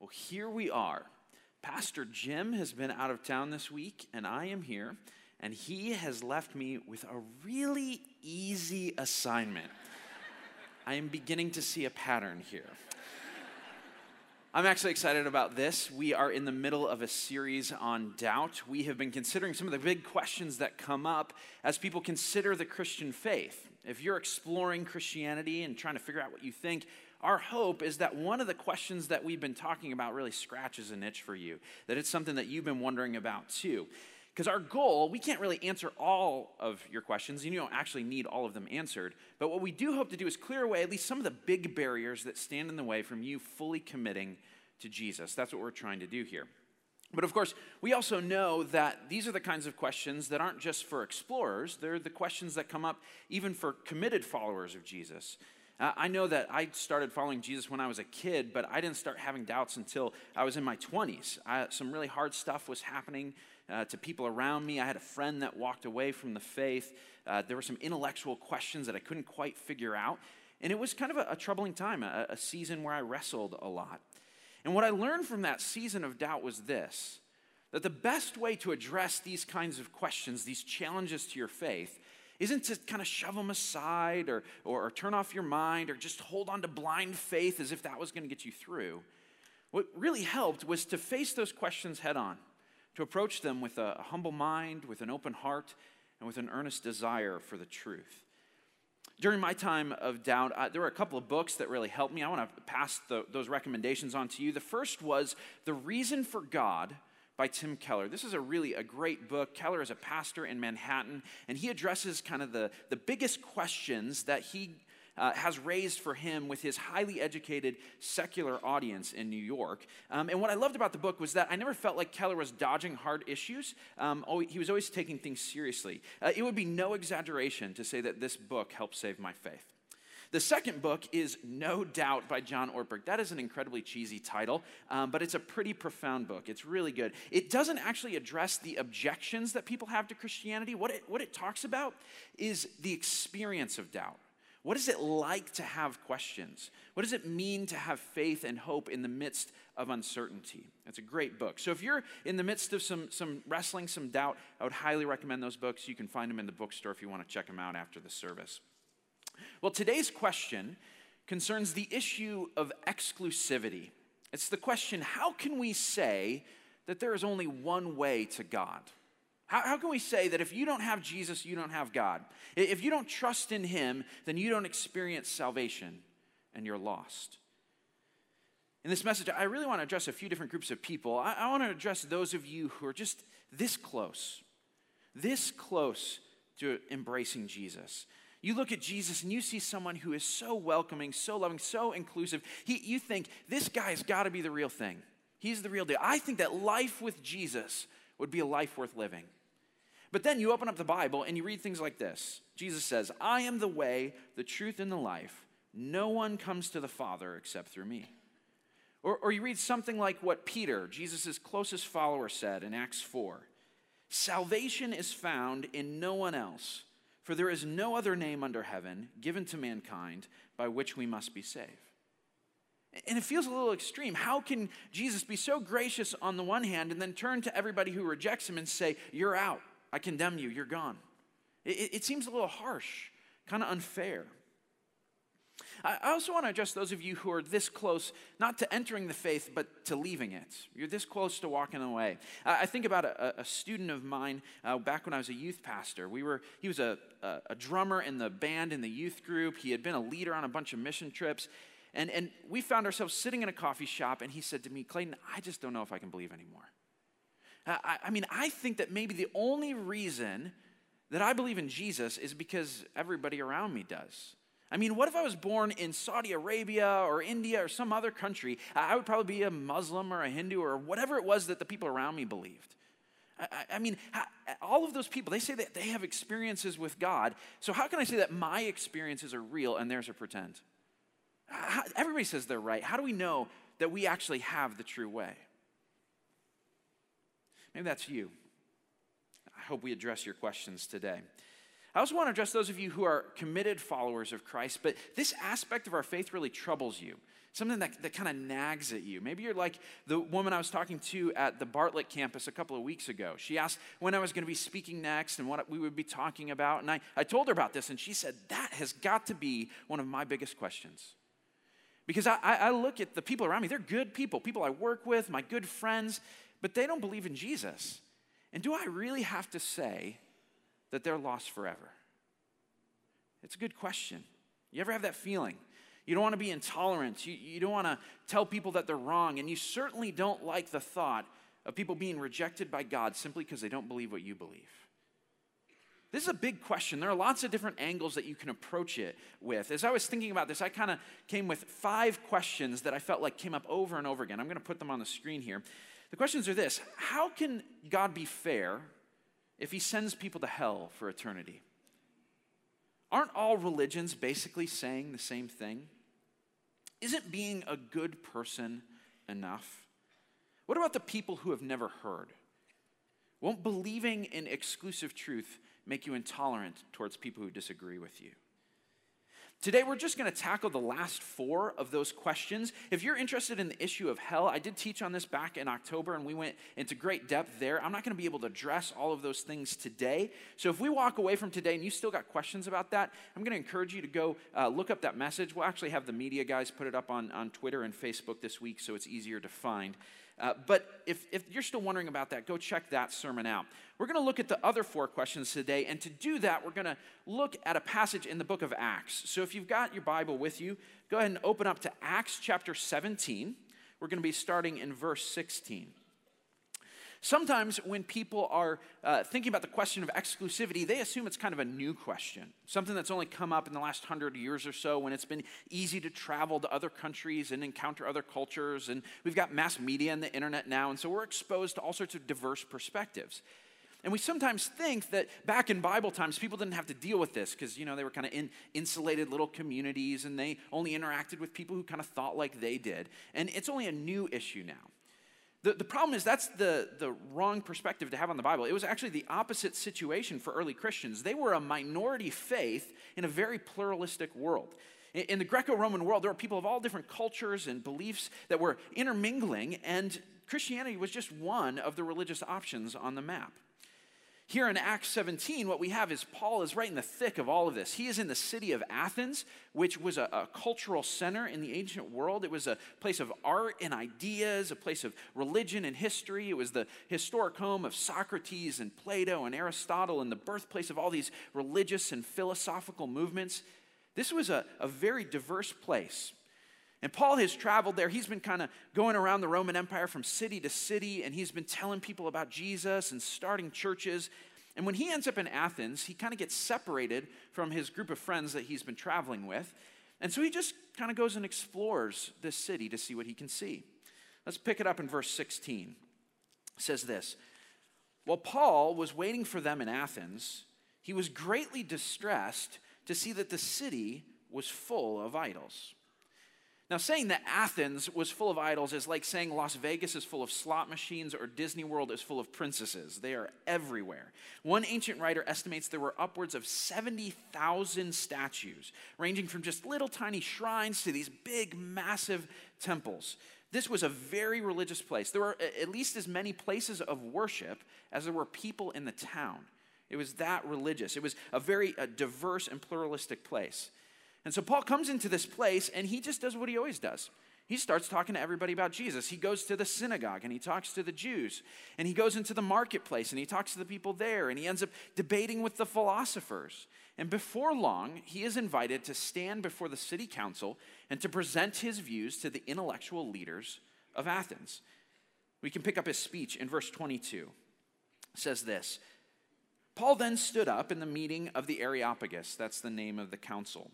Well, here we are. Pastor Jim has been out of town this week, and I am here, and he has left me with a really easy assignment. I am beginning to see a pattern here. I'm actually excited about this. We are in the middle of a series on doubt. We have been considering some of the big questions that come up as people consider the Christian faith. If you're exploring Christianity and trying to figure out what you think, our hope is that one of the questions that we've been talking about really scratches an itch for you, that it's something that you've been wondering about too. Because our goal, we can't really answer all of your questions, and you don't actually need all of them answered. But what we do hope to do is clear away at least some of the big barriers that stand in the way from you fully committing to Jesus. That's what we're trying to do here. But of course, we also know that these are the kinds of questions that aren't just for explorers, they're the questions that come up even for committed followers of Jesus. I know that I started following Jesus when I was a kid, but I didn't start having doubts until I was in my 20s. I, some really hard stuff was happening uh, to people around me. I had a friend that walked away from the faith. Uh, there were some intellectual questions that I couldn't quite figure out. And it was kind of a, a troubling time, a, a season where I wrestled a lot. And what I learned from that season of doubt was this that the best way to address these kinds of questions, these challenges to your faith, isn't to kind of shove them aside or, or, or turn off your mind or just hold on to blind faith as if that was going to get you through. What really helped was to face those questions head on, to approach them with a, humble mind, with an open heart, and with an earnest desire for the truth. During my time of doubt, I, there were a couple of books that really helped me. I want to pass the, those recommendations on to you. The first was The Reason for God by Tim Keller. This is a really a great book. Keller is a pastor in Manhattan, and he addresses kind of the, the biggest questions that he uh, has raised for him with his highly educated secular audience in New York. Um, and what I loved about the book was that I never felt like Keller was dodging hard issues. Um, he was always taking things seriously. Uh, it would be no exaggeration to say that this book helped save my faith. The second book is No Doubt by John Ortberg. That is an incredibly cheesy title, um, but it's a pretty profound book. It's really good. It doesn't actually address the objections that people have to Christianity. What it, what it talks about is the experience of doubt. What is it like to have questions? What does it mean to have faith and hope in the midst of uncertainty? It's a great book. So if you're in the midst of some, some wrestling, some doubt, I would highly recommend those books. You can find them in the bookstore if you want to check them out after the service. Well, today's question concerns the issue of exclusivity. It's the question how can we say that there is only one way to God? How, how, can we say that if you don't have Jesus, you don't have God? If you don't trust in Him, then you don't experience salvation and you're lost. In this message, I really want to address a few different groups of people. I, I want to address those of you who are just this close, this close to embracing Jesus. You look at Jesus and you see someone who is so welcoming, so loving, so inclusive. He, you think, this guy's got to be the real thing. He's the real deal. I think that life with Jesus would be a life worth living. But then you open up the Bible and you read things like this Jesus says, I am the way, the truth, and the life. No one comes to the Father except through me. Or, or you read something like what Peter, Jesus' closest follower, said in Acts 4 Salvation is found in no one else. For there is no other name under heaven given to mankind by which we must be saved. And it feels a little extreme. How can Jesus be so gracious on the one hand and then turn to everybody who rejects him and say, You're out, I condemn you, you're gone? It, it seems a little harsh, kind of unfair. I also want to address those of you who are this close, not to entering the faith, but to leaving it. You're this close to walking away. I think about a, a student of mine uh, back when I was a youth pastor. We were, he was a, a, a drummer in the band in the youth group. He had been a leader on a bunch of mission trips. And, and we found ourselves sitting in a coffee shop, and he said to me, Clayton, I just don't know if I can believe anymore. I, I mean, I think that maybe the only reason that I believe in Jesus is because everybody around me does. I mean, what if I was born in Saudi Arabia or India or some other country? I would probably be a Muslim or a Hindu or whatever it was that the people around me believed. I, I mean, all of those people, they say that they have experiences with God. So, how can I say that my experiences are real and theirs are pretend? Everybody says they're right. How do we know that we actually have the true way? Maybe that's you. I hope we address your questions today. I also want to address those of you who are committed followers of Christ, but this aspect of our faith really troubles you. something that, that kind of nags at you. Maybe you're like the woman I was talking to at the Bartlett campus a couple of weeks ago. She asked when I was going to be speaking next and what we would be talking about. And I, I told her about this, and she said, That has got to be one of my biggest questions. Because I, I look at the people around me, they're good people, people I work with, my good friends, but they don't believe in Jesus. And do I really have to say that they're lost forever? It's a good question. You ever have that feeling? You don't want to be intolerant. You, you don't want to tell people that they're wrong. And you certainly don't like the thought of people being rejected by God simply because they don't believe what you believe. This is a big question. There are lots of different angles that you can approach it with. As I was thinking about this, I kind of came with five questions that I felt like came up over and over again. I'm going to put them on the screen here. The questions are this How can God be fair if he sends people to hell for eternity? Aren't all religions basically saying the same thing? Isn't being a good person enough? What about the people who have never heard? Won't believing in exclusive truth make you intolerant towards people who disagree with you? Today, we're just going to tackle the last four of those questions. If you're interested in the issue of hell, I did teach on this back in October and we went into great depth there. I'm not going to be able to address all of those things today. So, if we walk away from today and you still got questions about that, I'm going to encourage you to go uh, look up that message. We'll actually have the media guys put it up on, on Twitter and Facebook this week so it's easier to find. Uh, but if, if you're still wondering about that, go check that sermon out. We're going to look at the other four questions today, and to do that, we're going to look at a passage in the book of Acts. So if you've got your Bible with you, go ahead and open up to Acts chapter 17. We're going to be starting in verse 16. Sometimes when people are uh, thinking about the question of exclusivity, they assume it's kind of a new question, something that's only come up in the last hundred years or so when it's been easy to travel to other countries and encounter other cultures. And we've got mass media and the internet now, and so we're exposed to all sorts of diverse perspectives. And we sometimes think that back in Bible times, people didn't have to deal with this because, you know, they were kind of in insulated little communities and they only interacted with people who kind of thought like they did. And it's only a new issue now. The, the problem is that's the, the wrong perspective to have on the Bible. It was actually the opposite situation for early Christians. They were a minority faith in a very pluralistic world. In, in the Greco Roman world, there were people of all different cultures and beliefs that were intermingling, and Christianity was just one of the religious options on the map. Here in Acts 17, what we have is Paul is right in the thick of all of this. He is in the city of Athens, which was a, a, cultural center in the ancient world. It was a place of art and ideas, a place of religion and history. It was the historic home of Socrates and Plato and Aristotle, and the birthplace of all these religious and philosophical movements. This was a, a very diverse place. And Paul has traveled there. He's been kind of going around the Roman Empire from city to city, and he's been telling people about Jesus and starting churches. And when he ends up in Athens, he kind of gets separated from his group of friends that he's been traveling with. And so he just kind of goes and explores this city to see what he can see. Let's pick it up in verse 16. It says this While Paul was waiting for them in Athens, he was greatly distressed to see that the city was full of idols. Now, saying that Athens was full of idols is like saying Las Vegas is full of slot machines or Disney World is full of princesses. They are everywhere. One ancient writer estimates there were upwards of 70,000 statues, ranging from just little tiny shrines to these big, massive temples. This was a very religious place. There were at least as many places of worship as there were people in the town. It was that religious. It was a very a diverse and pluralistic place. And so Paul comes into this place and he just does what he always does. He starts talking to everybody about Jesus. He goes to the synagogue and he talks to the Jews. And he goes into the marketplace and he talks to the people there. And he ends up debating with the philosophers. And before long, he is invited to stand before the city council and to present his views to the intellectual leaders of Athens. We can pick up his speech in verse 22. It says this Paul then stood up in the meeting of the Areopagus, that's the name of the council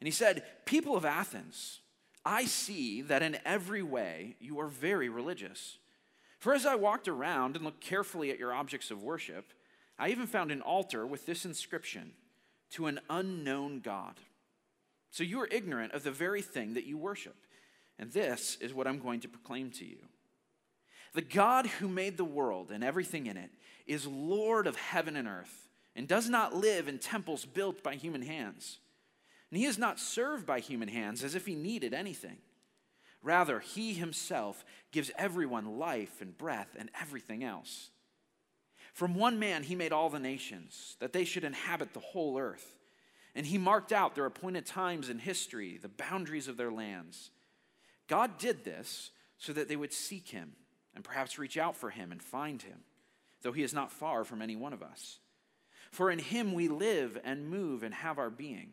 and he said, People of Athens, I see that in every way you are very religious. For as I walked around and looked carefully at your objects of worship, I even found an altar with this inscription to an unknown God. So you are ignorant of the very thing that you worship. And this is what I'm going to proclaim to you. The God who made the world and everything in it is Lord of heaven and earth and does not live in temples built by human hands. And he is not served by human hands as if he needed anything. Rather, he himself gives everyone life and breath and everything else. From one man he made all the nations, that they should inhabit the whole earth. And he marked out their appointed times in history, the boundaries of their lands. God did this so that they would seek him and perhaps reach out for him and find him, though he is not far from any one of us. For in him we live and move and have our being.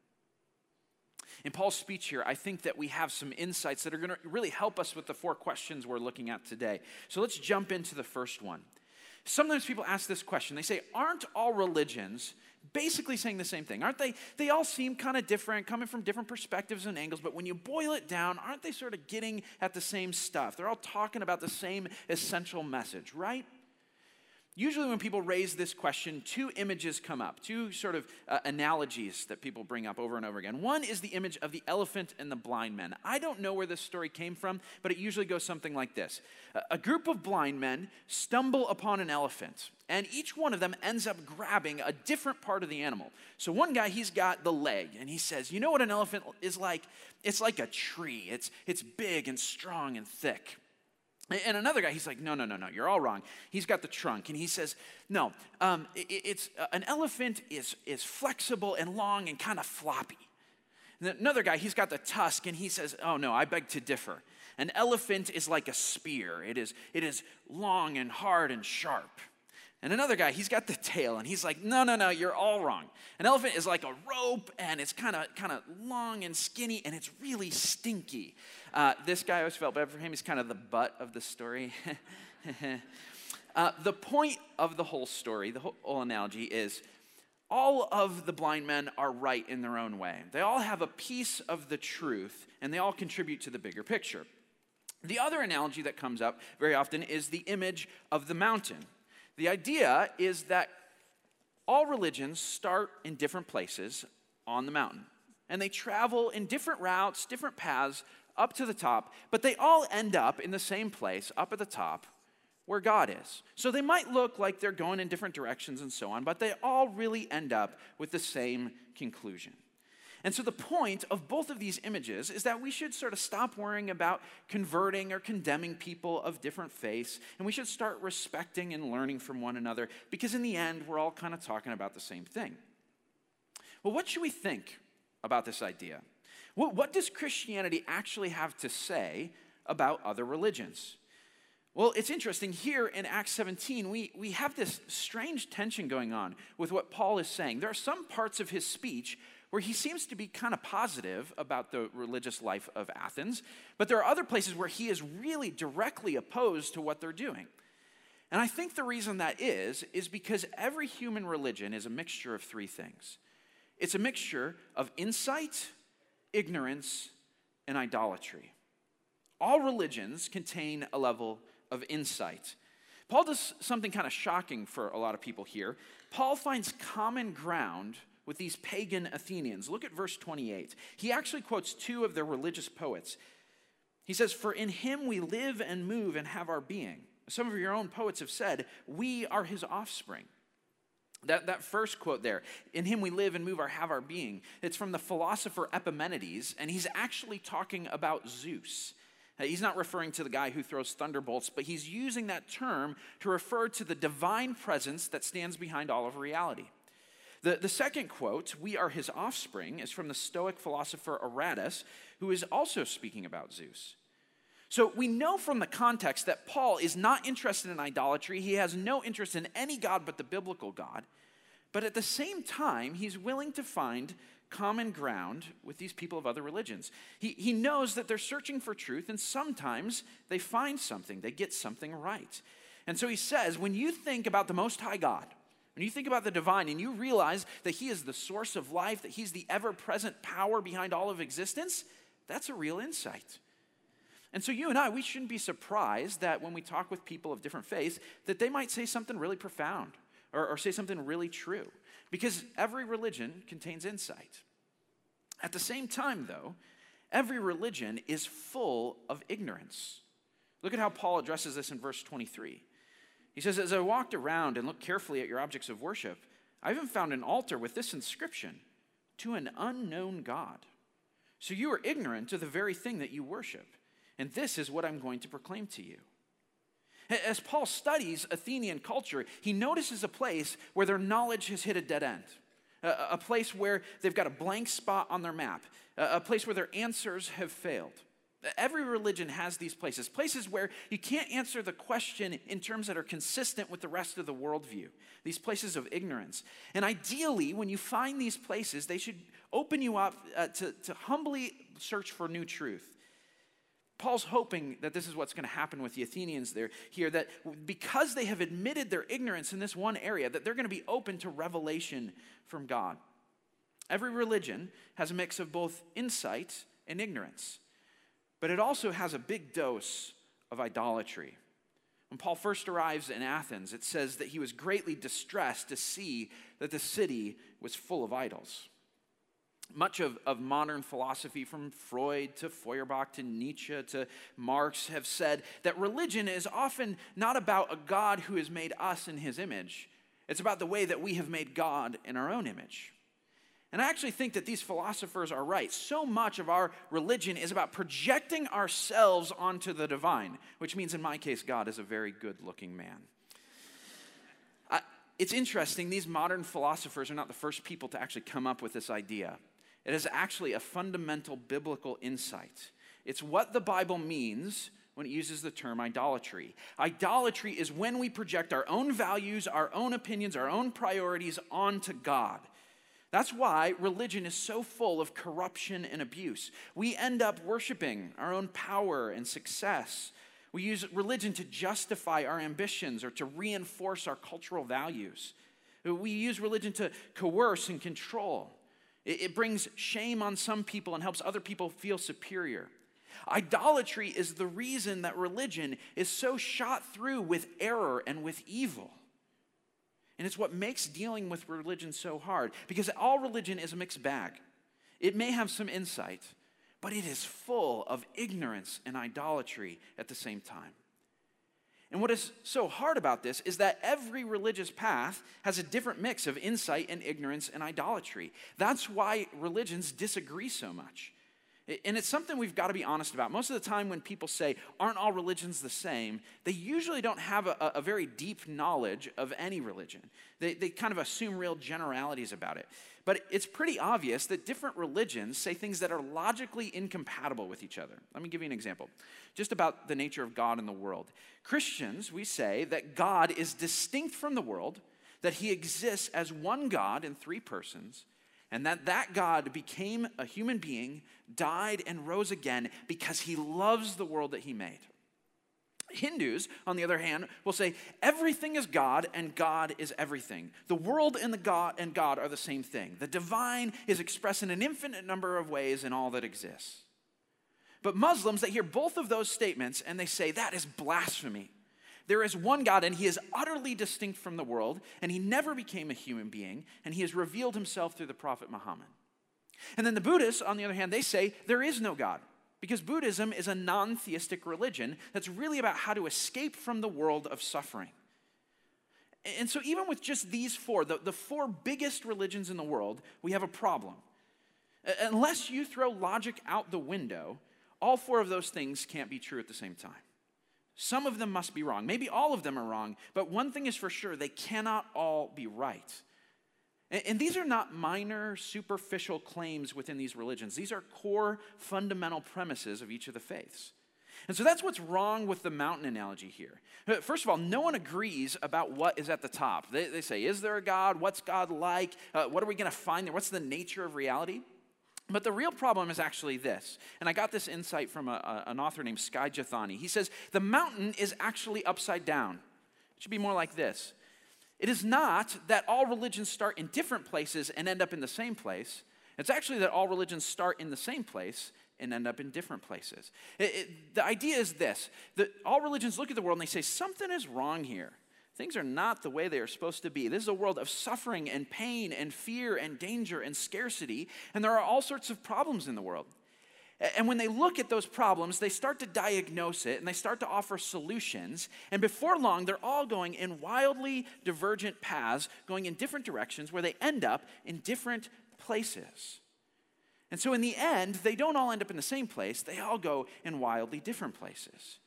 In Paul's speech here, I think that we have some insights that are going to really help us with the four questions we're looking at today. So let's jump into the first one. Sometimes people ask this question. They say, Aren't all religions basically saying the same thing? Aren't they? They all seem kind of different, coming from different perspectives and angles, but when you boil it down, aren't they sort of getting at the same stuff? They're all talking about the same essential message, right? Usually, when people raise this question, two images come up, two sort of uh, analogies that people bring up over and over again. One is the image of the elephant and the blind men. I don't know where this story came from, but it usually goes something like this A group of blind men stumble upon an elephant, and each one of them ends up grabbing a different part of the animal. So, one guy, he's got the leg, and he says, You know what an elephant is like? It's like a tree, it's, it's big and strong and thick. And another guy, he's like, no, no, no, no, you're all wrong. He's got the trunk, and he says, no, um, it, it's uh, an elephant is is flexible and long and kind of floppy. And another guy, he's got the tusk, and he says, oh no, I beg to differ. An elephant is like a spear. It is it is long and hard and sharp. And another guy, he's got the tail, and he's like, no, no, no, you're all wrong. An elephant is like a rope, and it's kind of kind of long and skinny, and it's really stinky. Uh, this guy, I always felt bad for him. He's kind of the butt of the story. uh, the point of the whole story, the whole, whole analogy is all of the blind men are right in their own way. They all have a piece of the truth, and they all contribute to the bigger picture. The other analogy that comes up very often is the image of the mountain. The idea is that all religions start in different places on the mountain, and they travel in different routes, different paths up to the top, but they all end up in the same place, up at the top, where God is. So they might look like they're going in different directions and so on, but they all really end up with the same conclusion. And so, the point of both of these images is that we should sort of stop worrying about converting or condemning people of different faiths, and we should start respecting and learning from one another, because in the end, we're all kind of talking about the same thing. Well, what should we think about this idea? What, what does Christianity actually have to say about other religions? Well, it's interesting. Here in Acts 17, we, we have this strange tension going on with what Paul is saying. There are some parts of his speech where he seems to be kind of positive about the religious life of Athens, but there are other places where he is really directly opposed to what they're doing. And I think the reason that is, is because every human religion is a mixture of three things it's a mixture of insight, ignorance, and idolatry. All religions contain a level of insight. Paul does something kind of shocking for a lot of people here. Paul finds common ground with these pagan Athenians. Look at verse 28. He actually quotes two of their religious poets. He says, For in him we live and move and have our being. Some of your own poets have said, We are his offspring. That, that first quote there, in him we live and move or have our being, it's from the philosopher Epimenides, and he's actually talking about Zeus. Uh, he's not referring to the guy who throws thunderbolts, but he's using that term to refer to the divine presence that stands behind all of reality. The, the second quote, we are his offspring, is from the Stoic philosopher Aratus, who is also speaking about Zeus. So we know from the context that Paul is not interested in idolatry. He has no interest in any God but the biblical God. But at the same time, he's willing to find common ground with these people of other religions. He, he knows that they're searching for truth, and sometimes they find something, they get something right. And so he says, when you think about the Most High God, when you think about the divine and you realize that He is the source of life, that He's the ever present power behind all of existence, that's a real insight. And so you and I, we shouldn't be surprised that when we talk with people of different faiths, that they might say something really profound or, or say something really true. Because every religion contains insight. At the same time, though, every religion is full of ignorance. Look at how Paul addresses this in verse 23. He says, As I walked around and looked carefully at your objects of worship, I even found an altar with this inscription to an unknown God. So you are ignorant of the very thing that you worship. And this is what I'm going to proclaim to you. As Paul studies Athenian culture, he notices a place where their knowledge has hit a dead end, a, place where they've got a blank spot on their map, a place where their answers have failed. Every religion has these places, places where you can't answer the question in terms that are consistent with the rest of the worldview, these places of ignorance. And ideally, when you find these places, they should open you up uh, to, to humbly search for new truth. Paul's hoping that this is what's going to happen with the Athenians there here that because they have admitted their ignorance in this one area that they're going to be open to revelation from God. Every religion has a mix of both insight and ignorance. But it also has a big dose of idolatry. When Paul first arrives in Athens, it says that he was greatly distressed to see that the city was full of idols. Much of, of modern philosophy, from Freud to Feuerbach to Nietzsche to Marx, have said that religion is often not about a God who has made us in his image. It's about the way that we have made God in our own image. And I actually think that these philosophers are right. So much of our religion is about projecting ourselves onto the divine, which means, in my case, God is a very good looking man. it's interesting, these modern philosophers are not the first people to actually come up with this idea. It is actually a fundamental biblical insight. It's what the Bible means when it uses the term idolatry. Idolatry is when we project our own values, our own opinions, our own priorities onto God. That's why religion is so full of corruption and abuse. We end up worshiping our own power and success. We use religion to justify our ambitions or to reinforce our cultural values. We use religion to coerce and control. It, brings shame on some people and helps other people feel superior. Idolatry is the reason that religion is so shot through with error and with evil. And it's what makes dealing with religion so hard because all religion is a mixed bag. It may have some insight, but it is full of ignorance and idolatry at the same time. And what is so hard about this is that every religious path has a different mix of insight and ignorance and idolatry. That's why religions disagree so much. And it's something we've got to be honest about. Most of the time, when people say, aren't all religions the same, they usually don't have a, a very deep knowledge of any religion. They, they kind of assume real generalities about it. But it's pretty obvious that different religions say things that are logically incompatible with each other. Let me give you an example just about the nature of God in the world. Christians, we say that God is distinct from the world, that he exists as one God in three persons and that that God became a human being, died, and rose again because he loves the world that he made. Hindus, on the other hand, will say everything is God and God is everything. The world and the God and God are the same thing. The divine is expressed in an infinite number of ways in all that exists. But Muslims, they hear both of those statements and they say that is blasphemy. There is one God, and He is utterly distinct from the world, and He never became a human being, and He has revealed Himself through the Prophet Muhammad. And then the Buddhists, on the other hand, they say there is no God, because Buddhism is a non theistic religion that's really about how to escape from the world of suffering. And so, even with just these four, the, the four biggest religions in the world, we have a problem. Unless you throw logic out the window, all four of those things can't be true at the same time. Some of them must be wrong. Maybe all of them are wrong, but one thing is for sure they cannot all be right. And, and these are not minor, superficial claims within these religions, these are core, fundamental premises of each of the faiths. And so that's what's wrong with the mountain analogy here. Uh, first of all, no one agrees about what is at the top. They, they say, Is there a God? What's God like? Uh, what are we going to find there? What's the nature of reality? But the real problem is actually this, and I got this insight from a, a, an author named Skye Jethani. He says the mountain is actually upside down. It should be more like this. It is not that all religions start in different places and end up in the same place. It's actually that all religions start in the same place and end up in different places. It, it, the idea is this that all religions look at the world and they say, something is wrong here. Things are not the way they are supposed to be. This is a world of suffering and pain and fear and danger and scarcity, and there are all sorts of problems in the world. And when they look at those problems, they start to diagnose it and they start to offer solutions. And before long, they're all going in wildly divergent paths, going in different directions where they end up in different places. And so, in the end, they don't all end up in the same place, they all go in wildly different places.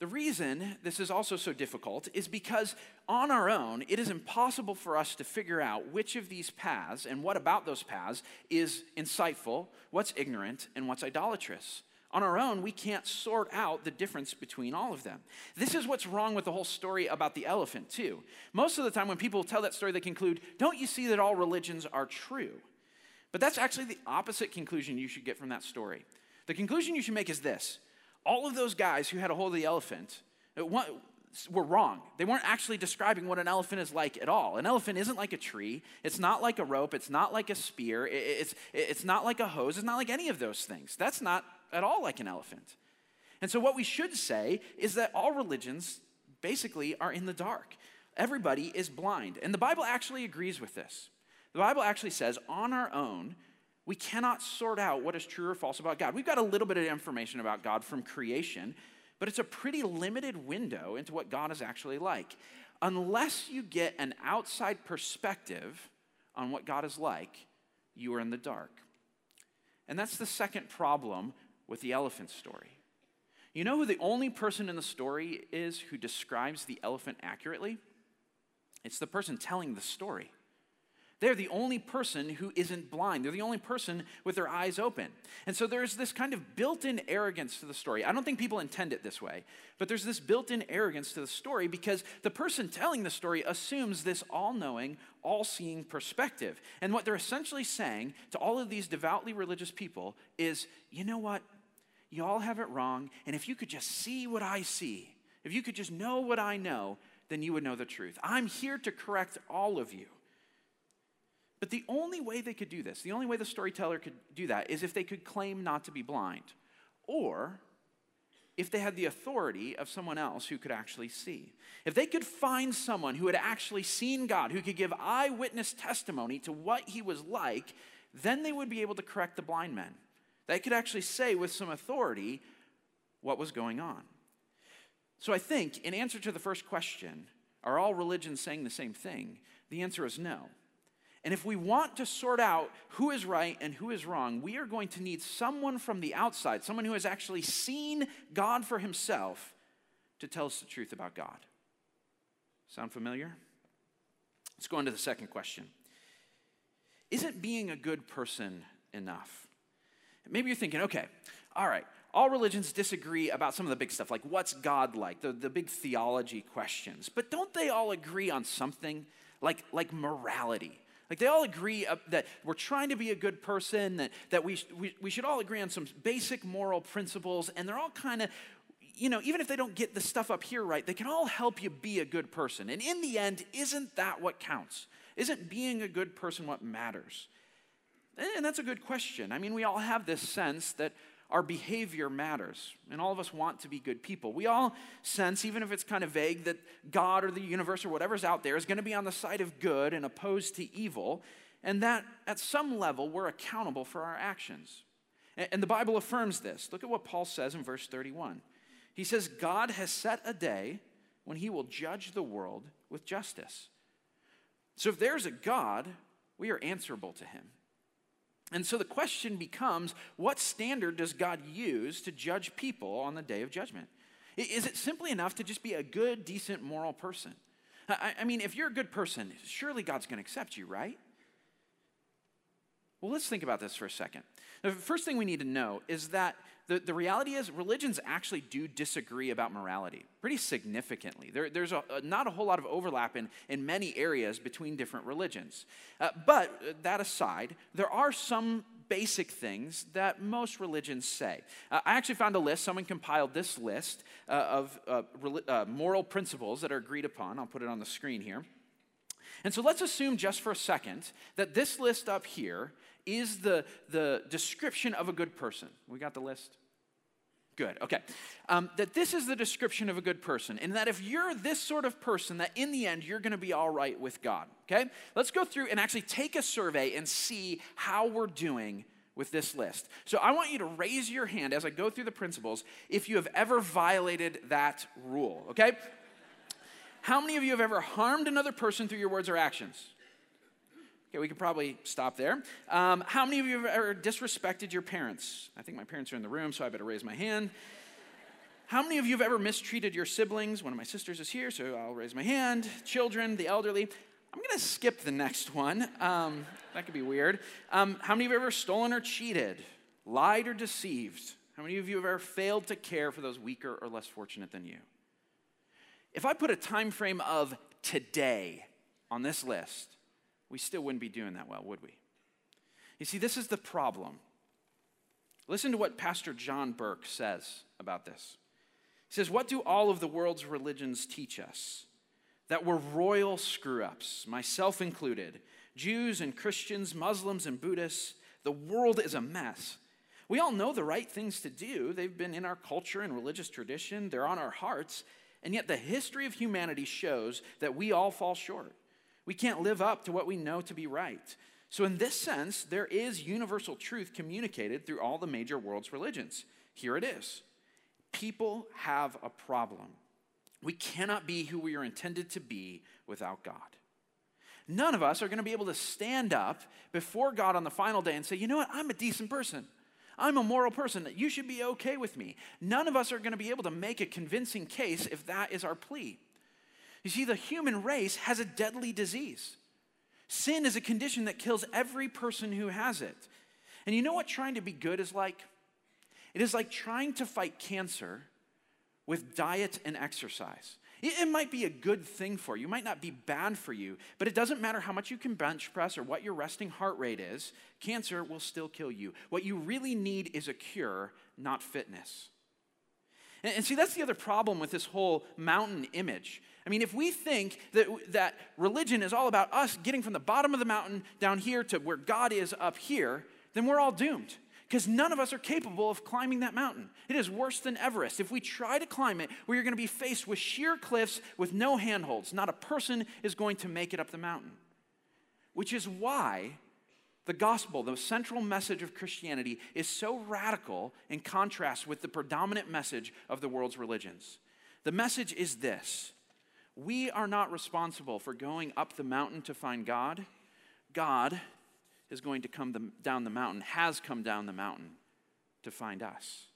The reason this is also so difficult is because on our own, it is impossible for us to figure out which of these paths and what about those paths is insightful, what's ignorant, and what's idolatrous. On our own, we can't sort out the difference between all of them. This is what's wrong with the whole story about the elephant, too. Most of the time, when people tell that story, they conclude, Don't you see that all religions are true? But that's actually the opposite conclusion you should get from that story. The conclusion you should make is this all of those guys who had a hold of the elephant uh, were wrong. They weren't actually describing what an elephant is like at all. An elephant isn't like a tree. It's not like a rope. It's not like a spear. It's, it's not like a hose. It's not like any of those things. That's not at all like an elephant. And so, what we should say is that all religions basically are in the dark. Everybody is blind. And the Bible actually agrees with this. The Bible actually says, on our own, we cannot sort out what is true or false about God. We've got a little bit of information about God from creation, but it's a pretty limited window into what God is actually like. Unless you get an outside perspective on what God is like, you are in the dark. And that's the second problem with the elephant story. You know who the only person in the story is who describes the elephant accurately? It's the person telling the story. They're the only person who isn't blind. They're the only person with their eyes open. And so there's this kind of built in arrogance to the story. I don't think people intend it this way, but there's this built in arrogance to the story because the person telling the story assumes this all knowing, all seeing perspective. And what they're essentially saying to all of these devoutly religious people is you know what? You all have it wrong. And if you could just see what I see, if you could just know what I know, then you would know the truth. I'm here to correct all of you. But the only way they could do this, the only way the storyteller could do that, is if they could claim not to be blind, or if they had the authority of someone else who could actually see. If they could find someone who had actually seen God, who could give eyewitness testimony to what he was like, then they would be able to correct the blind men. They could actually say with some authority what was going on. So I think, in answer to the first question, are all religions saying the same thing? The answer is no. And if we want to sort out who is right and who is wrong, we are going to need someone from the outside, someone who has actually seen God for himself, to tell us the truth about God. Sound familiar? Let's go on to the second question Isn't being a good person enough? Maybe you're thinking, okay, all right, all religions disagree about some of the big stuff, like what's God like, the, the big theology questions. But don't they all agree on something like, like morality? Like they all agree that we're trying to be a good person, that, that we, we, we should all agree on some basic moral principles, and they're all kind of, you know, even if they don't get the stuff up here right, they can all help you be a good person. And in the end, isn't that what counts? Isn't being a good person what matters? And that's a good question. I mean, we all have this sense that our behavior matters. And all of us want to be good people. We all sense, even if it's kind of vague, that God or the universe or whatever's out there is going to be on the side of good and opposed to evil. And that at some level, we're accountable for our actions. And the Bible affirms this. Look at what Paul says in verse 31. He says, God has set a day when he will judge the world with justice. So if there's a God, we are answerable to him. And so the question becomes what standard does God use to judge people on the day of judgment? Is it simply enough to just be a good, decent, moral person? I, mean, if you're a good person, surely God's going to accept you, right? Well, let's think about this for a second. The first thing we need to know is that the, the reality is religions actually do disagree about morality pretty significantly. There, there's a, not a whole lot of overlap in, in many areas between different religions. Uh, but uh, that aside, there are some basic things that most religions say. Uh, I actually found a list, someone compiled this list uh, of uh, uh, moral principles that are agreed upon. I'll put it on the screen here. And so let's assume just for a second that this list up here is the, the description of a good person. We got the list? Good, okay. Um, that this is the description of a good person, and that if you're this sort of person, that in the end you're gonna be all right with God, okay? Let's go through and actually take a survey and see how we're doing with this list. So I want you to raise your hand as I go through the principles if you have ever violated that rule, okay? How many of you have ever harmed another person through your words or actions? Okay, we could probably stop there. Um, how many of you have ever disrespected your parents? I think my parents are in the room, so I better raise my hand. How many of you have ever mistreated your siblings? One of my sisters is here, so I'll raise my hand. Children, the elderly. I'm going to skip the next one. Um, that could be weird. Um, how many of you have ever stolen or cheated, lied or deceived? How many of you have ever failed to care for those weaker or less fortunate than you? If I put a time frame of today on this list, we still wouldn't be doing that well, would we? You see, this is the problem. Listen to what Pastor John Burke says about this. He says, What do all of the world's religions teach us? That we're royal screw ups, myself included. Jews and Christians, Muslims and Buddhists. The world is a mess. We all know the right things to do. They've been in our culture and religious tradition, they're on our hearts. And yet, the history of humanity shows that we all fall short. We can't live up to what we know to be right. So, in this sense, there is universal truth communicated through all the major world's religions. Here it is people have a problem. We cannot be who we are intended to be without God. None of us are going to be able to stand up before God on the final day and say, you know what, I'm a decent person. I'm a moral person. You should be okay with me. None of us are going to be able to make a convincing case if that is our plea. You see, the human race has a deadly disease. Sin is a condition that kills every person who has it. And you know what trying to be good is like? It is like trying to fight cancer with diet and exercise. It, might be a good thing for you, it might not be bad for you, but it doesn't matter how much you can bench press or what your resting heart rate is, cancer will still kill you. What you really need is a cure, not fitness. And, and see, that's the other problem with this whole mountain image. I mean, if we think that, that religion is all about us getting from the bottom of the mountain down here to where God is up here, then we're all doomed because none of us are capable of climbing that mountain. It is worse than Everest. If we try to climb it, we are going to be faced with sheer cliffs with no handholds. Not a person is going to make it up the mountain. Which is why the gospel, the central message of Christianity, is so radical in contrast with the predominant message of the world's religions. The message is this we are not responsible for going up the mountain to find God. God is going to come the, down the mountain, has come down the mountain to find us.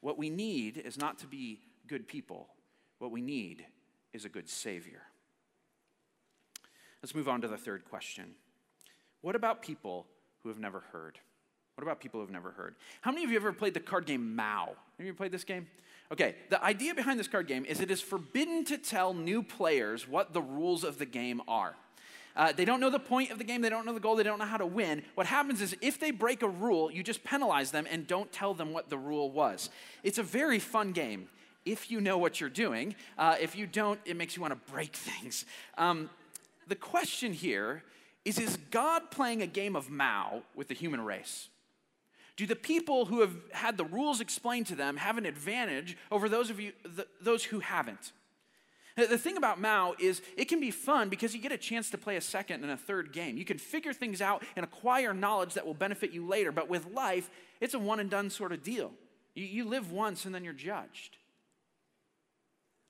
What we need is not to be good people, what we need is a good Savior. Let's move on to the third question. What about people who have never heard? What about people who have never heard? How many of you have ever played the card game Mao? Have you played this game? Okay, the idea behind this card game is it is forbidden to tell new players what the rules of the game are. Uh, they don't know the point of the game, they don't know the goal, they don't know how to win. What happens is if they break a rule, you just penalize them and don't tell them what the rule was. It's a very fun game if you know what you're doing. Uh, if you don't, it makes you want to break things. Um, the question here is Is God playing a game of Mao with the human race? Do the people who have had the rules explained to them have an advantage over those of you the, those who haven't? The thing about Mao is it can be fun because you get a chance to play a second and a third game. You can figure things out and acquire knowledge that will benefit you later. But with life, it's a one and done sort of deal. You, live once and then you're judged.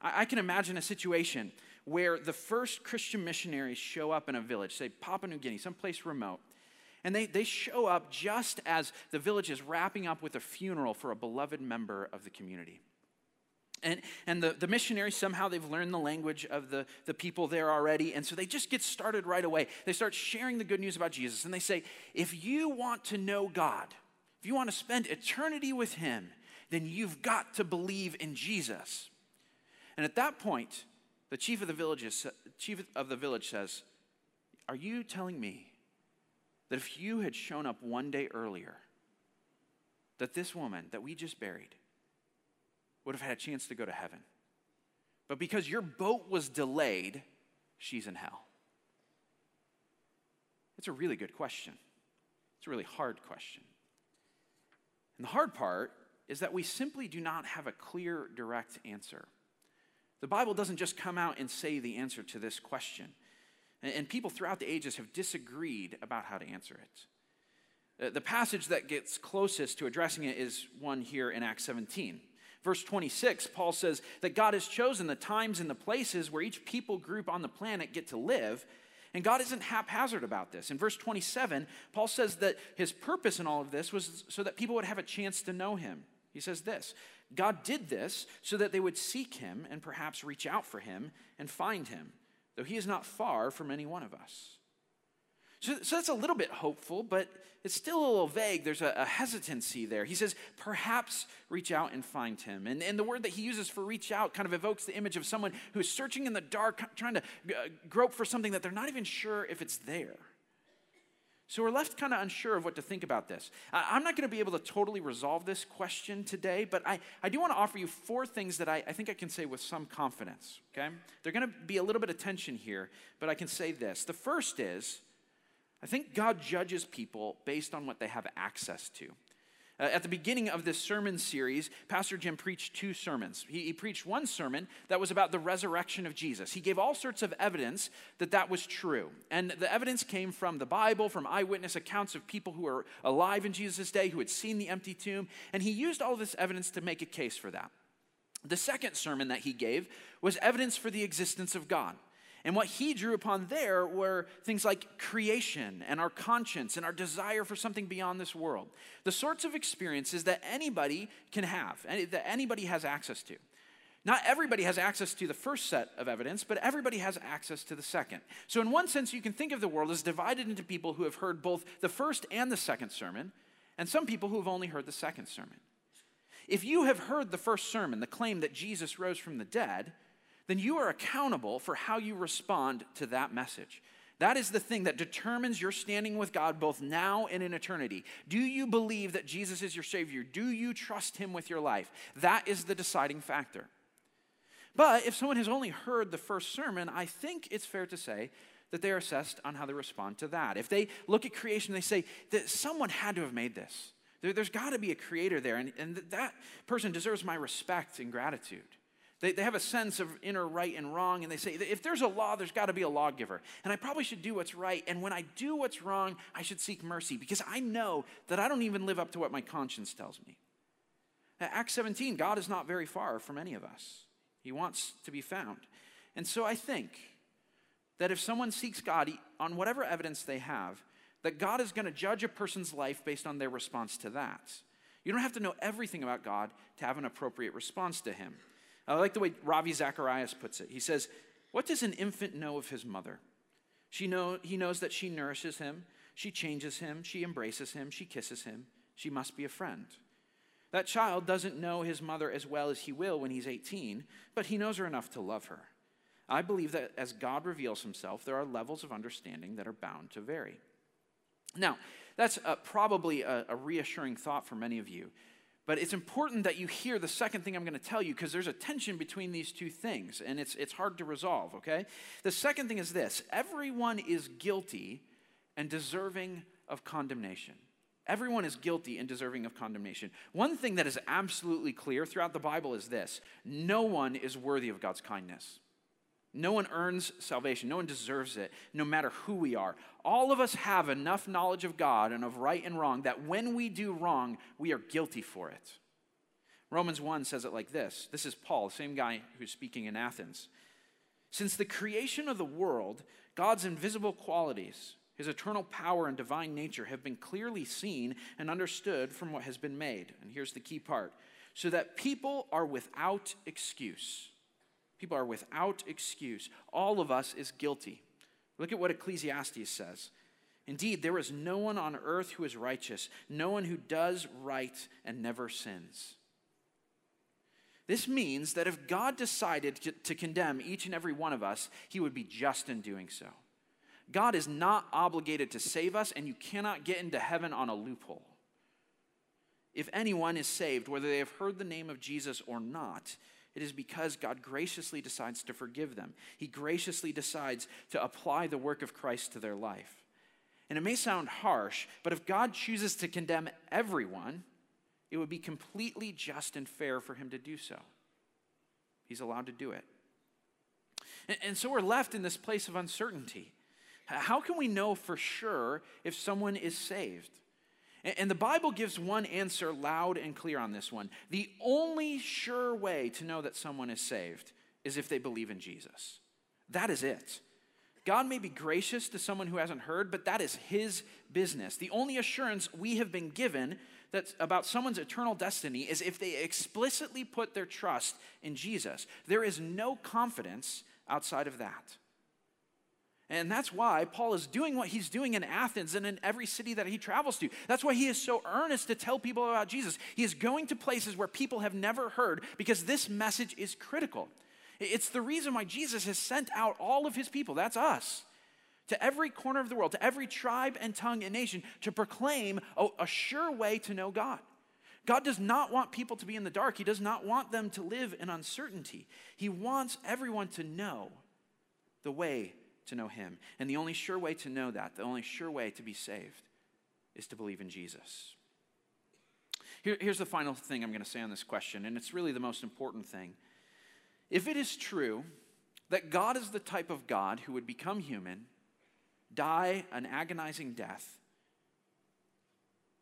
I can imagine a situation where the first Christian missionaries show up in a village, say Papua New Guinea, someplace remote, and they, they show up just as the village is wrapping up with a funeral for a beloved member of the community. And, and the, the missionaries, somehow they've learned the language of the, the people there already. And so they just get started right away. They start sharing the good news about Jesus. And they say, if you want to know God, if you want to spend eternity with Him, then you've got to believe in Jesus. And at that point, the chief of the village, chief of the village says, Are you telling me that if you had shown up one day earlier, that this woman that we just buried would have had a chance to go to heaven? But because your boat was delayed, she's in hell. It's a really good question. It's a really hard question. And the hard part is that we simply do not have a clear, direct answer. The Bible doesn't just come out and say the answer to this question. And people throughout the ages have disagreed about how to answer it. Uh, the passage that gets closest to addressing it is one here in Acts 17. Verse 26, Paul says that God has chosen the times and the places where each people group on the planet get to live, and God isn't haphazard about this. In verse 27, Paul says that his purpose in all of this was so that people would have a chance to know him. He says this God did this so that they would seek him and perhaps reach out for him and find him, though he is not far from any one of us. So, so that's a little bit hopeful, but it's still a little vague. There's a, a, hesitancy there. He says, perhaps reach out and find him. And, and the word that he uses for reach out kind of evokes the image of someone who's searching in the dark, trying to grope for something that they're not even sure if it's there. So we're left kind of unsure of what to think about this. I'm not going to be able to totally resolve this question today, but I, I do want to offer you four things that I, I think I can say with some confidence, okay? They're going to be a little bit of tension here, but I can say this. The first is I think God judges people based on what they have access to. Uh, at the beginning of this sermon series, Pastor Jim preached two sermons. He, he, preached one sermon that was about the resurrection of Jesus. He gave all sorts of evidence that that was true. And the evidence came from the Bible, from eyewitness accounts of people who were alive in Jesus' day, who had seen the empty tomb. And he used all this evidence to make a case for that. The second sermon that he gave was evidence for the existence of God. And what he drew upon there were things like creation and our conscience and our desire for something beyond this world. The sorts of experiences that anybody can have, that anybody has access to. Not everybody has access to the first set of evidence, but everybody has access to the second. So, in one sense, you can think of the world as divided into people who have heard both the first and the second sermon, and some people who have only heard the second sermon. If you have heard the first sermon, the claim that Jesus rose from the dead, then you are accountable for how you respond to that message. That is the thing that determines your standing with God both now and in eternity. Do you believe that Jesus is your Savior? Do you trust Him with your life? That is the deciding factor. But if someone has only heard the first sermon, I think it's fair to say that they are assessed on how they respond to that. If they look at creation, they say that someone had to have made this. There, has got to be a creator there, and, and that person deserves my respect and gratitude. They, they have a sense of inner right and wrong, and they say, if there's a law, there's got to be a lawgiver. And I probably should do what's right. And when I do what's wrong, I should seek mercy because I know that I don't even live up to what my conscience tells me. At Acts 17, God is not very far from any of us, He wants to be found. And so I think that if someone seeks God on whatever evidence they have, that God is going to judge a person's life based on their response to that. You don't have to know everything about God to have an appropriate response to Him. I like the way Ravi Zacharias puts it. He says, What does an infant know of his mother? She know, he knows that she nourishes him, she changes him, she embraces him, she kisses him. She must be a friend. That child doesn't know his mother as well as he will when he's 18, but he knows her enough to love her. I believe that as God reveals himself, there are levels of understanding that are bound to vary. Now, that's uh, probably a, a reassuring thought for many of you but it's important that you hear the second thing I'm going to tell you because there's a tension between these two things and it's, it's hard to resolve, okay? The second thing is this everyone is guilty and deserving of condemnation. Everyone is guilty and deserving of condemnation. One thing that is absolutely clear throughout the Bible is this no one is worthy of God's kindness. No one earns salvation. No one deserves it, no matter who we are. All of us have enough knowledge of God and of right and wrong that when we do wrong, we are guilty for it. Romans 1 says it like this this is Paul, the same guy who's speaking in Athens. Since the creation of the world, God's invisible qualities, his eternal power and divine nature have been clearly seen and understood from what has been made. And here's the key part so that people are without excuse. People are without excuse. All of us is guilty. Look at what Ecclesiastes says. Indeed, there is no one on earth who is righteous, no one who does right and never sins. This means that if God decided to, condemn each and every one of us, he would be just in doing so. God is not obligated to save us, and you cannot get into heaven on a loophole. If anyone is saved, whether they have heard the name of Jesus or not, it is because God graciously decides to forgive them. He graciously decides to apply the work of Christ to their life. And it may sound harsh, but if God chooses to condemn everyone, it would be completely just and fair for him to do so. He's allowed to do it. And, and so we're left in this place of uncertainty. How can we know for sure if someone is saved? And the Bible gives one answer loud and clear on this one. The only sure way to know that someone is saved is if they believe in Jesus. That is it. God may be gracious to someone who hasn't heard, but that is his business. The only assurance we have been given that's about someone's eternal destiny is if they explicitly put their trust in Jesus. There is no confidence outside of that. And that's why Paul is doing what he's doing in Athens and in every city that he travels to. That's why he is so earnest to tell people about Jesus. He is going to places where people have never heard because this message is critical. It's the reason why Jesus has sent out all of his people, that's us, to every corner of the world, to every tribe and tongue and nation to proclaim a, a sure way to know God. God does not want people to be in the dark. He does not want them to live in uncertainty. He wants everyone to know the way to know Him. And the only sure way to know that, the only sure way to be saved, is to believe in Jesus. Here, here's the final thing I'm going to say on this question, and it's really the most important thing. If it is true that God is the type of God who would become human, die an agonizing death,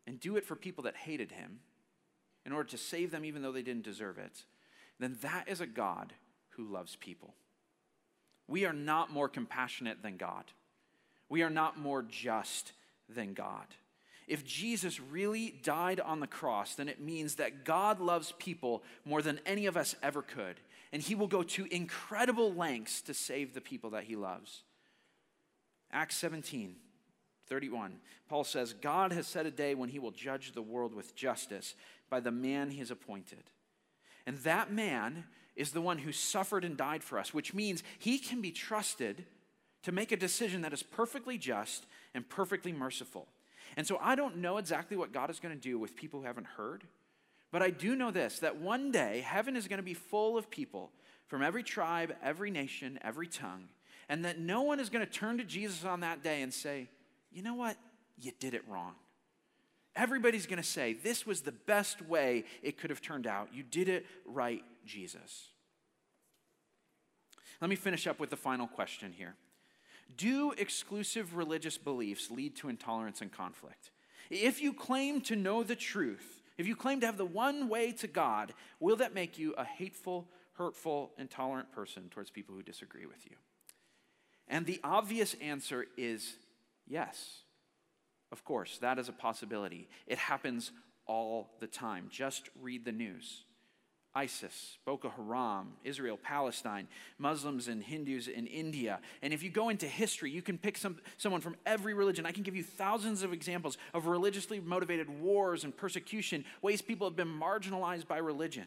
and do it for people that hated him in order to save them even though they didn't deserve it, then that is a God who loves people. We are not more compassionate than God. We are not more just than God. If Jesus really died on the cross, then it means that God loves people more than any of us ever could. And he will go to incredible lengths to save the people that he loves. Acts 17, 31, Paul says, God has set a day when he will judge the world with justice by the man he has appointed. And that man is the one who suffered and died for us, which means he can be trusted to make a decision that is perfectly just and perfectly merciful. And so I don't know exactly what God is going to do with people who haven't heard, but I do know this that one day heaven is going to be full of people from every tribe, every nation, every tongue, and that no one is going to turn to Jesus on that day and say, you know what? You did it wrong. Everybody's going to say, This was the best way it could have turned out. You did it right, Jesus. Let me finish up with the final question here Do exclusive religious beliefs lead to intolerance and conflict? If you claim to know the truth, if you claim to have the one way to God, will that make you a hateful, hurtful, intolerant person towards people who disagree with you? And the obvious answer is yes. Of course, that is a possibility. It happens all the time. Just read the news. ISIS, Boko Haram, Israel, Palestine, Muslims and Hindus in India. And if you go into history, you can pick some, someone from every religion. I can give you thousands of examples of religiously motivated wars and persecution, ways people have been marginalized by religion.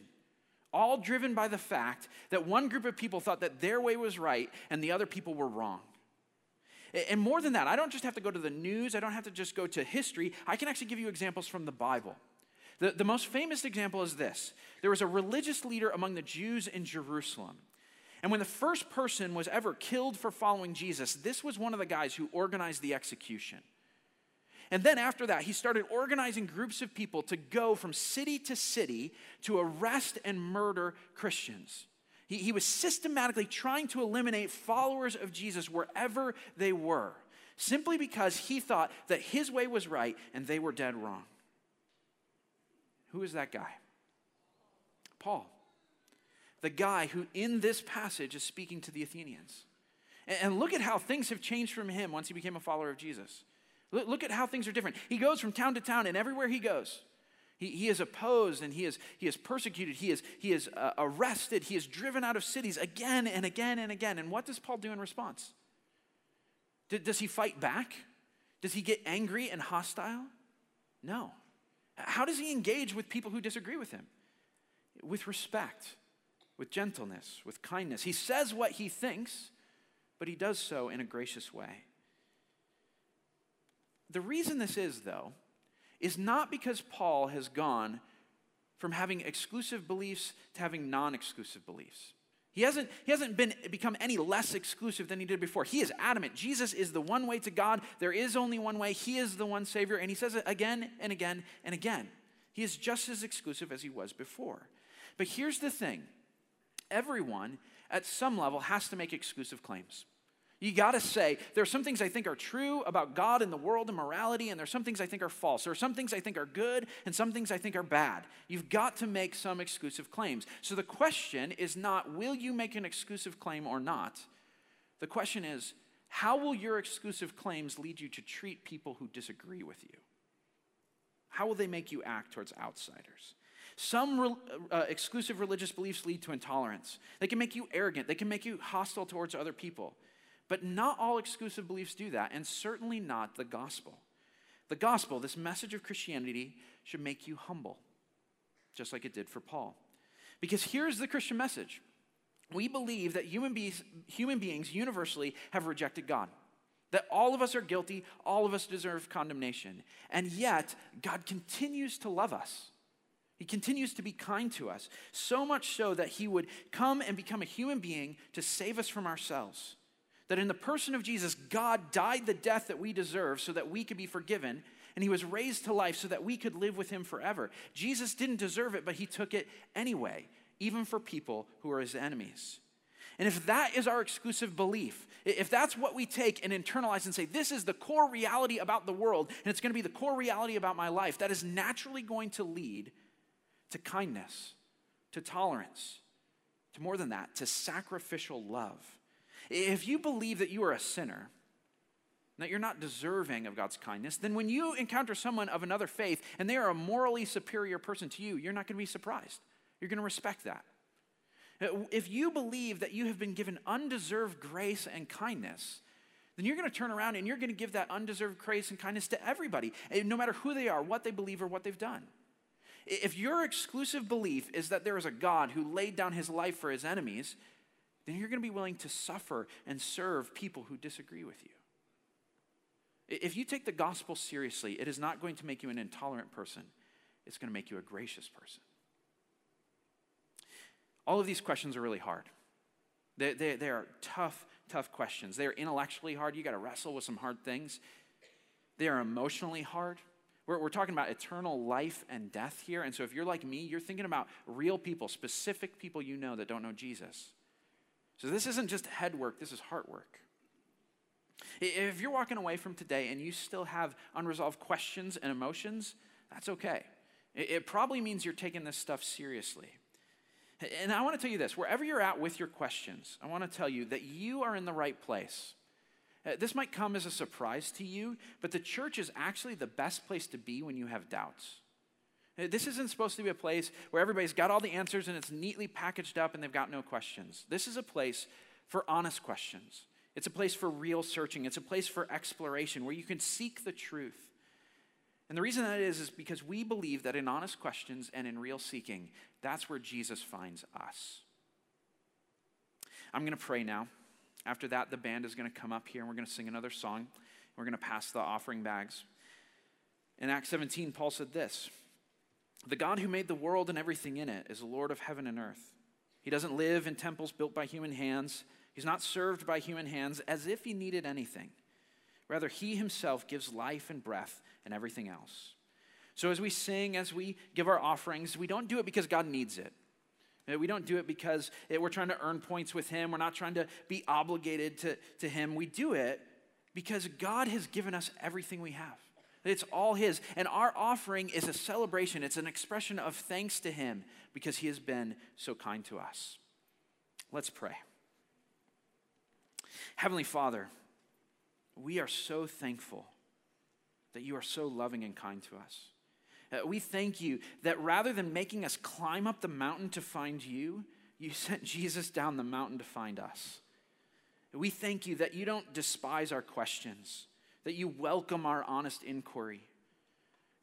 All driven by the fact that one group of people thought that their way was right and the other people were wrong. And more than that, I don't just have to go to the news, I don't have to just go to history. I can actually give you examples from the Bible. The, the most famous example is this there was a religious leader among the Jews in Jerusalem. And when the first person was ever killed for following Jesus, this was one of the guys who organized the execution. And then after that, he started organizing groups of people to go from city to city to arrest and murder Christians. He, he was systematically trying to eliminate followers of Jesus wherever they were, simply because he thought that his way was right and they were dead wrong. Who is that guy? Paul. The guy who, in this passage, is speaking to the Athenians. And look at how things have changed from him once he became a follower of Jesus. Look at how things are different. He goes from town to town, and everywhere he goes, he, he is opposed and he is, he is persecuted. He is, he is uh, arrested. He is driven out of cities again and again and again. And what does Paul do in response? D- does he fight back? Does he get angry and hostile? No. How does he engage with people who disagree with him? With respect, with gentleness, with kindness. He says what he thinks, but he does so in a gracious way. The reason this is, though, is not because Paul has gone from having exclusive beliefs to having non exclusive beliefs. He hasn't, he hasn't been, become any less exclusive than he did before. He is adamant. Jesus is the one way to God. There is only one way. He is the one Savior. And he says it again and again and again. He is just as exclusive as he was before. But here's the thing everyone at some level has to make exclusive claims. You got to say, there are some things I think are true about God and the world and morality, and there are some things I think are false. There are some things I think are good, and some things I think are bad. You've got to make some exclusive claims. So the question is not, will you make an exclusive claim or not? The question is, how will your exclusive claims lead you to treat people who disagree with you? How will they make you act towards outsiders? Some re- uh, exclusive religious beliefs lead to intolerance. They can make you arrogant, they can make you hostile towards other people. But not all exclusive beliefs do that, and certainly not the gospel. The gospel, this message of Christianity, should make you humble, just like it did for Paul. Because here's the Christian message we believe that human beings, human beings universally have rejected God. That all of us are guilty, all of us deserve condemnation. And yet, God continues to love us. He continues to be kind to us, so much so that He would come and become a human being to save us from ourselves that in the person of Jesus, God died the death that we deserve so that we could be forgiven, and he was raised to life so that we could live with him forever. Jesus didn't deserve it, but he took it anyway, even for people who are his enemies. And if that is our exclusive belief, if that's what we take and internalize and say, this is the core reality about the world, and it's going to be the core reality about my life, that is naturally going to lead to kindness, to tolerance, to more than that, to sacrificial love. If you believe that you are a sinner, that you're not deserving of God's kindness, then when you encounter someone of another faith and they are a morally superior person to you, you're not going to be surprised. You're going to respect that. If you believe that you have been given undeserved grace and kindness, then you're going to turn around and you're going to give that undeserved grace and kindness to everybody, eh, no matter who they are, what they believe, or what they've done. If your exclusive belief is that there is a God who laid down his life for his enemies, then you're going to be willing to suffer and serve people who disagree with you. If you take the gospel seriously, it is not going to make you an intolerant person, it's going to make you a gracious person. All of these questions are really hard. They, they, they are tough, tough questions. They are intellectually hard. You got to wrestle with some hard things. They are emotionally hard. We're, we're talking about eternal life and death here. And so if you're like me, you're thinking about real people, specific people you know that don't know Jesus. So this isn't just head work, this is heart work. If you're walking away from today and you still have unresolved questions and emotions, that's okay. It probably means you're taking this stuff seriously. And I want to tell you this wherever you're at with your questions, I want to tell you that you are in the right place. Uh, this might come as a surprise to you, but the church is actually the best place to be when you have doubts. This isn't supposed to be a place where everybody's got all the answers and it's neatly packaged up and they've got no questions. This is a place for honest questions. It's a place for real searching. It's a place for exploration where you can seek the truth. And the reason that is is because we believe that in honest questions and in real seeking, that's where Jesus finds us. I'm going to pray now. After that, the band is going to come up here and we're going to sing another song. We're going to pass the offering bags. In Acts 17, Paul said this the God who made the world and everything in it is the Lord of heaven and earth. He doesn't live in temples built by human hands. He's not served by human hands as if he needed anything. Rather, he himself gives life and breath and everything else. So, as we sing, as we give our offerings, we don't do it because God needs it. Uh, we don't do it because eh, we're trying to earn points with Him. We're not trying to be obligated to, to Him. We do it because God has given us everything we have. It's all His. And our offering is a celebration, it's an expression of thanks to Him because He has been so kind to us. Let's pray. Heavenly Father, we are so thankful that you are so loving and kind to us. Uh, we thank you that rather than making us climb up the mountain to find you, you sent Jesus down the mountain to find us. We thank you that you don't despise our questions that you welcome our honest inquiry.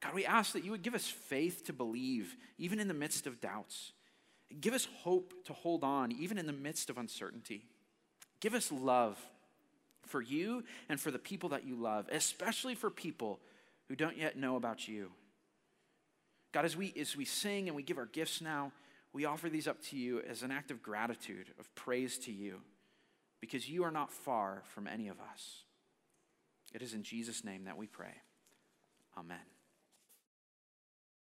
God, we ask that you would give us faith to believe, even in the midst of doubts. Give us hope to hold on, even in the midst of uncertainty. Give us love for you and for the people that you love, especially for people who don't yet know about you. God, as we, as we sing and we give our gifts now, we offer these up to you as an act of gratitude, of praise to you, because you are not far from any of us. It is in Jesus' name that we pray. Amen.